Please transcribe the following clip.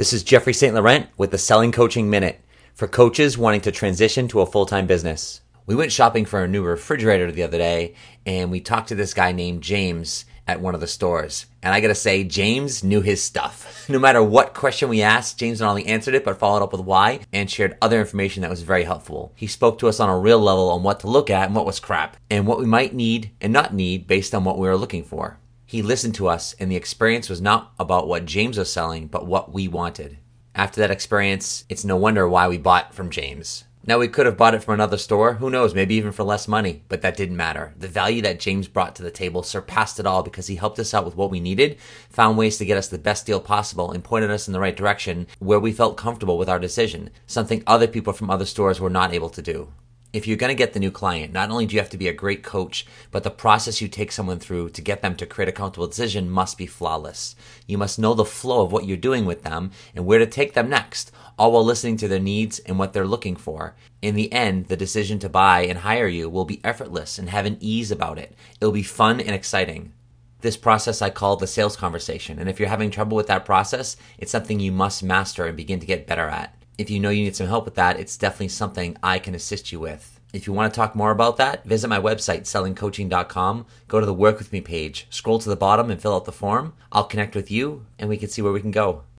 This is Jeffrey St. Laurent with the Selling Coaching Minute for coaches wanting to transition to a full time business. We went shopping for a new refrigerator the other day and we talked to this guy named James at one of the stores. And I gotta say, James knew his stuff. No matter what question we asked, James not only answered it, but followed up with why and shared other information that was very helpful. He spoke to us on a real level on what to look at and what was crap, and what we might need and not need based on what we were looking for. He listened to us, and the experience was not about what James was selling, but what we wanted. After that experience, it's no wonder why we bought from James. Now, we could have bought it from another store, who knows, maybe even for less money, but that didn't matter. The value that James brought to the table surpassed it all because he helped us out with what we needed, found ways to get us the best deal possible, and pointed us in the right direction where we felt comfortable with our decision, something other people from other stores were not able to do if you're going to get the new client, not only do you have to be a great coach, but the process you take someone through to get them to create a comfortable decision must be flawless. You must know the flow of what you're doing with them and where to take them next, all while listening to their needs and what they're looking for. In the end, the decision to buy and hire you will be effortless and have an ease about it. It'll be fun and exciting. This process I call the sales conversation. And if you're having trouble with that process, it's something you must master and begin to get better at if you know you need some help with that, it's definitely something I can assist you with. If you want to talk more about that, visit my website, sellingcoaching.com. Go to the Work With Me page, scroll to the bottom and fill out the form. I'll connect with you and we can see where we can go.